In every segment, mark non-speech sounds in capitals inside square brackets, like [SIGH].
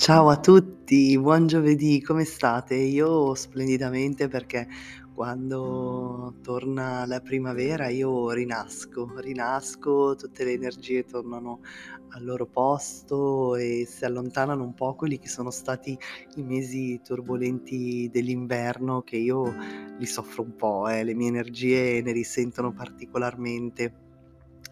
Ciao a tutti, buon giovedì, come state? Io splendidamente perché quando torna la primavera io rinasco, rinasco, tutte le energie tornano al loro posto e si allontanano un po' quelli che sono stati i mesi turbolenti dell'inverno che io li soffro un po', eh, le mie energie ne risentono particolarmente.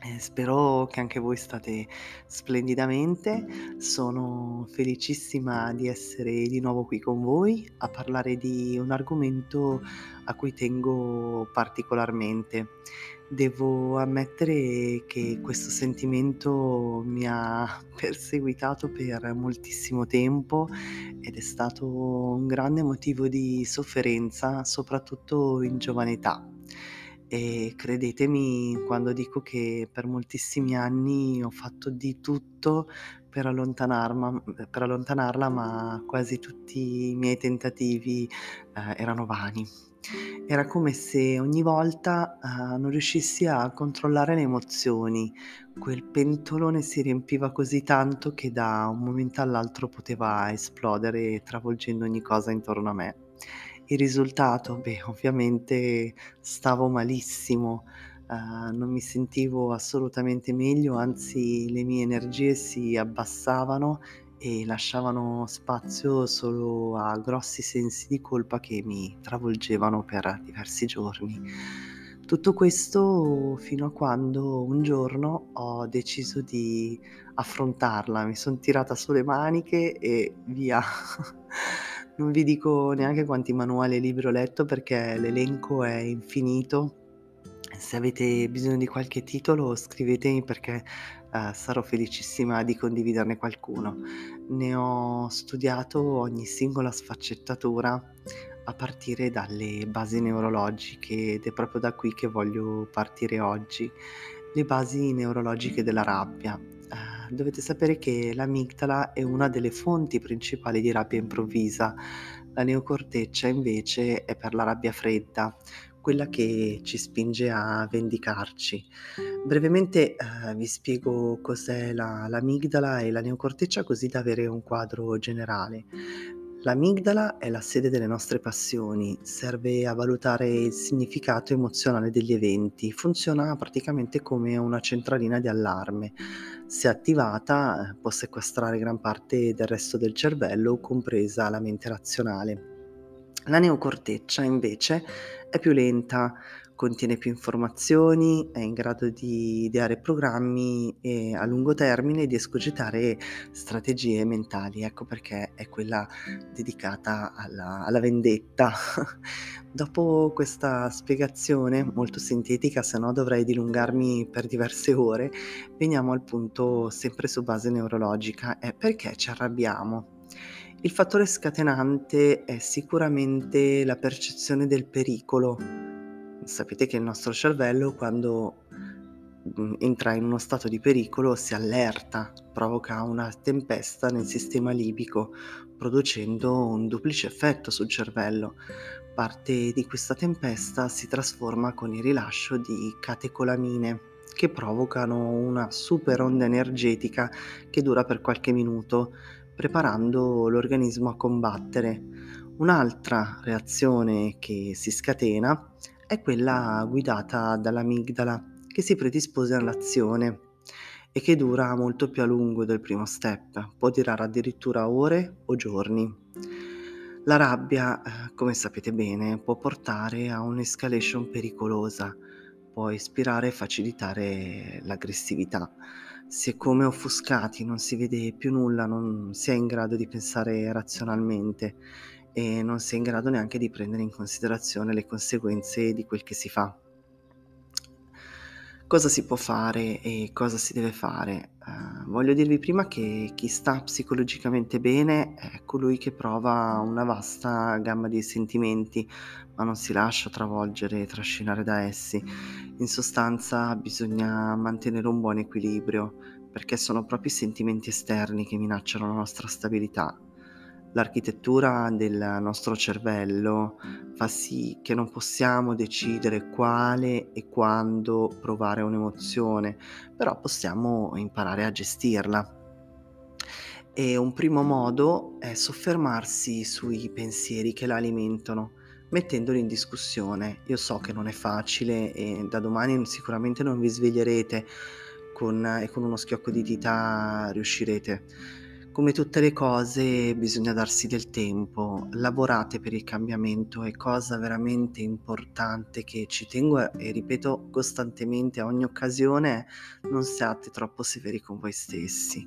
Eh, spero che anche voi state splendidamente. Sono felicissima di essere di nuovo qui con voi a parlare di un argomento a cui tengo particolarmente. Devo ammettere che questo sentimento mi ha [LAUGHS] perseguitato per moltissimo tempo ed è stato un grande motivo di sofferenza, soprattutto in giovane età. E credetemi quando dico che per moltissimi anni ho fatto di tutto per mhmm, per allontanarla, ma quasi tutti i miei tentativi, ehm, erano vani. Era come se ogni volta, uhm, non riuscissi a controllare le emozioni. Quel pentolone si riempiva così tanto che da un momento all'altro poteva esplodere travolgendo ogni cosa intorno a me. Il risultato? Beh, ovviamente stavo malissimo, uhm, non mi sentivo assolutamente meglio, anzi le mie energie si abbassavano e lasciavano spazio solo a grossi sensi di colpa che mi travolgevano per diversi giorni. Tutto questo fino a quando un giorno ho deciso di affrontarla, mi son tirata su le maniche e via. [LAUGHS] Non vi dico neanche quanti manuali e libri ho letto perché l'elenco è infinito. Se avete bisogno di qualche titolo scrivetemi perché, ehm, sarò felicissima di condividerne qualcuno. Ne ho studiato ogni singola sfaccettatura a partire dalle basi neurologiche ed è proprio da qui che voglio partire oggi. Le basi neurologiche della rabbia. Ehm, dovete sapere che l'amigdala è una delle fonti principali di rabbia improvvisa. La neocorteccia invece è per la rabbia fredda, quella che ci spinge a vendicarci. Brevemente, ehm, vi spiego cos'è la l'amigdala e la neocorteccia così da avere un quadro generale. L'amigdala è la sede delle nostre passioni, serve a valutare il significato emozionale degli eventi, funziona praticamente come una centralina di allarme. Se attivata, può sequestrare gran parte del resto del cervello, compresa la mente razionale. La neocorteccia invece è più lenta, contiene più informazioni, è in grado di ideare programmi e a lungo termine di escogitare strategie mentali. Ecco perché è quella dedicata alla, alla vendetta. [LAUGHS] Dopo questa spiegazione molto sintetica, se no dovrei dilungarmi per diverse ore, veniamo al punto sempre su base neurologica, è perché ci arrabbiamo. Il fattore scatenante è sicuramente la percezione del pericolo. Sapete che il nostro cervello quando, mhmm, entra in uno stato di pericolo si allerta, provoca una tempesta nel sistema libico, producendo un duplice effetto sul cervello. Parte di questa tempesta si trasforma con il rilascio di catecolamine, che provocano una super onda energetica che dura per qualche minuto, preparando l'organismo a combattere. Un'altra reazione che si scatena è quella guidata dall'amigdala, che si predispone all'azione e che dura molto più a lungo del primo step, può durare addirittura ore o giorni. La rabbia, eh, come sapete bene, può portare a un'escalation pericolosa, può ispirare e facilitare l'aggressività. Se come offuscati non si vede più nulla, non si è in grado di pensare razionalmente e non si è in grado neanche di prendere in considerazione le conseguenze di quel che si fa. Cosa si può fare e cosa si deve fare? Ehm, voglio dirvi prima che chi sta psicologicamente bene è colui che prova una vasta gamma di sentimenti, ma non si lascia travolgere e trascinare da essi. In sostanza bisogna mantenere un buon equilibrio, perché sono proprio i sentimenti esterni che minacciano la nostra stabilità. L'architettura del nostro cervello fa sì che non possiamo decidere quale e quando provare un'emozione, però possiamo imparare a gestirla. E un primo modo è soffermarsi sui pensieri che la alimentano, mettendoli in discussione. Io so che non è facile e da domani sicuramente non vi sveglierete con, e con uno schiocco di dita riuscirete. Come tutte le cose bisogna darsi del tempo, lavorate per il cambiamento, è cosa veramente importante che ci tengo e ripeto costantemente a ogni occasione, non siate troppo severi con voi stessi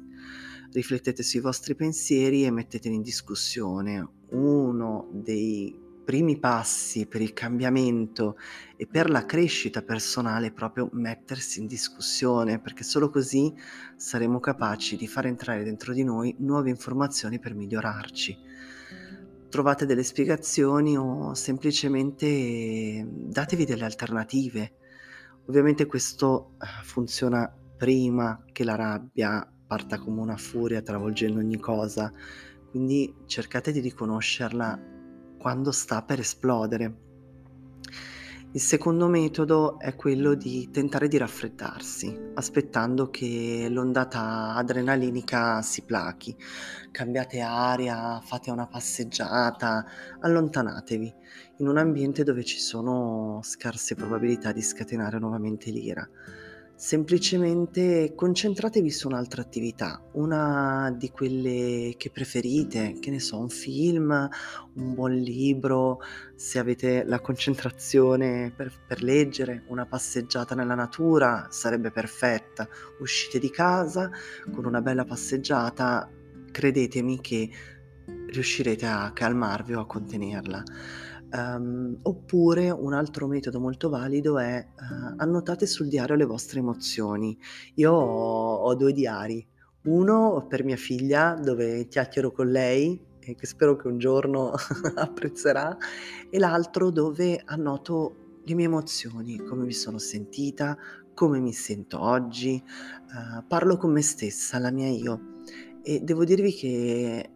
riflettete sui vostri pensieri e metteteli in discussione. Uno dei primi passi per il cambiamento e per la crescita personale è proprio mettersi in discussione, perché solo così saremo capaci di far entrare dentro di noi nuove informazioni per migliorarci. Trovate delle spiegazioni o semplicemente datevi delle alternative. Ovviamente questo eh, funziona prima che la rabbia parta come una furia travolgendo ogni cosa, quindi cercate di riconoscerla quando sta per esplodere. Il secondo metodo è quello di tentare di raffreddarsi, aspettando che l'ondata adrenalinica si plachi. Cambiate aria, fate una passeggiata, allontanatevi in un ambiente dove ci sono scarse probabilità di scatenare nuovamente l'ira semplicemente concentratevi su un'altra attività, una di quelle che preferite, che ne so, un film, un buon libro, se avete la concentrazione per, per leggere, una passeggiata nella natura sarebbe perfetta. Uscite di casa con una bella passeggiata, credetemi che riuscirete a calmarvi o a contenerla. Um, oppure un altro metodo molto valido è uh, annotate sul diario le vostre emozioni. Io ho, ho due diari, uno per mia figlia dove chiacchiero con lei e che spero che un giorno [LAUGHS] apprezzerà e l'altro dove annoto le mie emozioni, come mi sono sentita, come mi sento oggi, uh, parlo con me stessa, la mia io. E devo dirvi che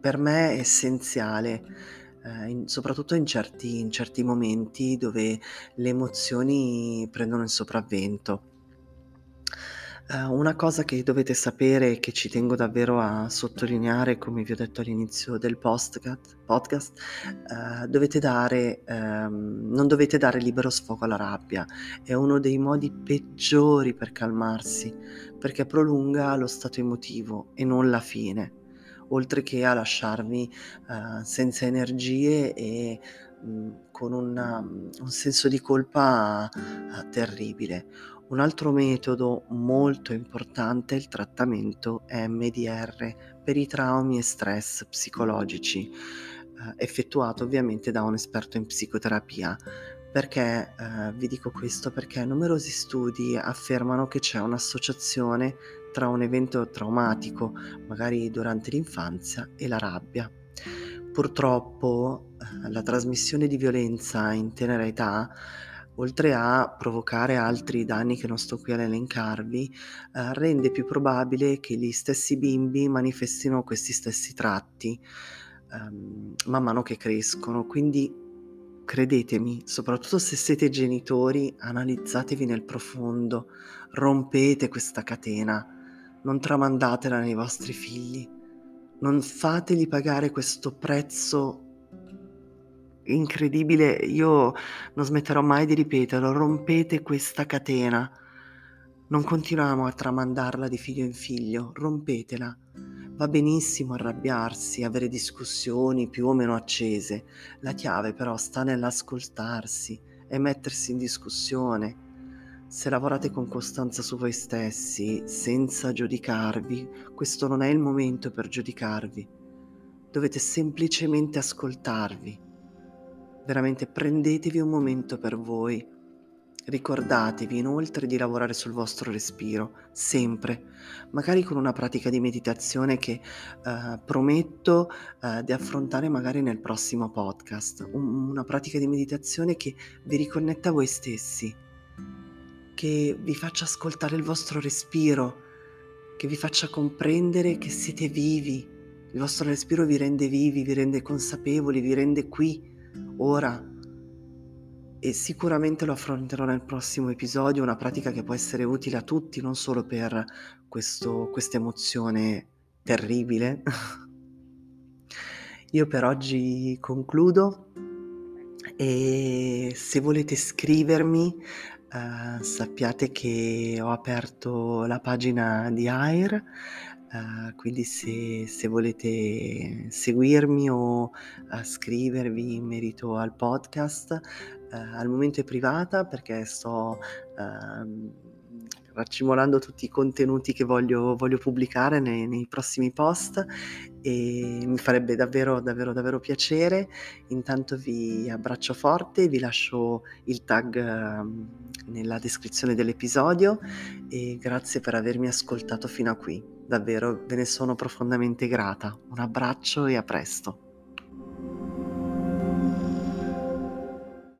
per me è essenziale eh, in soprattutto in certi in certi momenti dove le emozioni prendono il sopravvento. Ehm, una cosa che dovete sapere e che ci tengo davvero a sottolineare, come vi ho detto all'inizio del postcat podcast, ehm, dovete dare ehm, non dovete dare libero sfogo alla rabbia. È uno dei modi peggiori per calmarsi, perché prolunga lo stato emotivo e non la fine oltre che a lasciarmi uh, senza energie e mh, mhmm, con una, un senso di colpa uh, terribile. Un altro metodo molto importante è il trattamento MDR per i traumi e stress psicologici, uh, effettuato ovviamente da un esperto in psicoterapia. Perché eh, vi dico questo? Perché numerosi studi affermano che c'è un'associazione tra un evento traumatico, magari durante l'infanzia, e la rabbia. Purtroppo eh, la trasmissione di violenza in tenera età, oltre a provocare altri danni che non sto qui ad elencarvi, eh, rende più probabile che gli stessi bimbi manifestino questi stessi tratti ehm, man mano che crescono. Quindi credetemi, soprattutto se siete genitori, analizzatevi nel profondo, rompete questa catena non tramandatela nei vostri figli, non fategli pagare questo prezzo incredibile, io non smetterò mai di ripeterlo, rompete questa catena, non continuiamo a tramandarla di figlio in figlio, rompetela. Va benissimo arrabbiarsi, avere discussioni più o meno accese, la chiave però sta nell'ascoltarsi e mettersi in discussione se lavorate con costanza su voi stessi, senza giudicarvi, questo non è il momento per giudicarvi. Dovete semplicemente ascoltarvi. Veramente prendetevi un momento per voi. Ricordatevi inoltre di lavorare sul vostro respiro, sempre, magari con una pratica di meditazione che eh, prometto eh, di affrontare magari nel prossimo podcast. Un, una pratica di meditazione che vi riconnetta a voi stessi che vi faccia ascoltare il vostro respiro, che vi faccia comprendere che siete vivi. Il vostro respiro vi rende vivi, vi rende consapevoli, vi rende qui, ora. E sicuramente lo affronterò nel prossimo episodio, una pratica che può essere utile a tutti, non solo per questa emozione terribile. [LAUGHS] Io per oggi concludo e se volete scrivermi, ehm, sappiate che ho aperto la pagina di Air, ehm, quindi se se volete seguirmi o, ehm, scrivervi in merito al podcast, al momento è privata perché sto, ehm, racimolando tutti i contenuti che voglio voglio pubblicare nei nei prossimi post e mi farebbe davvero, davvero, davvero piacere. Intanto vi abbraccio forte, vi lascio il tag, mhmm, nella descrizione dell'episodio e grazie per avermi ascoltato fino a qui. Davvero ve ne sono profondamente grata. Un abbraccio e a presto.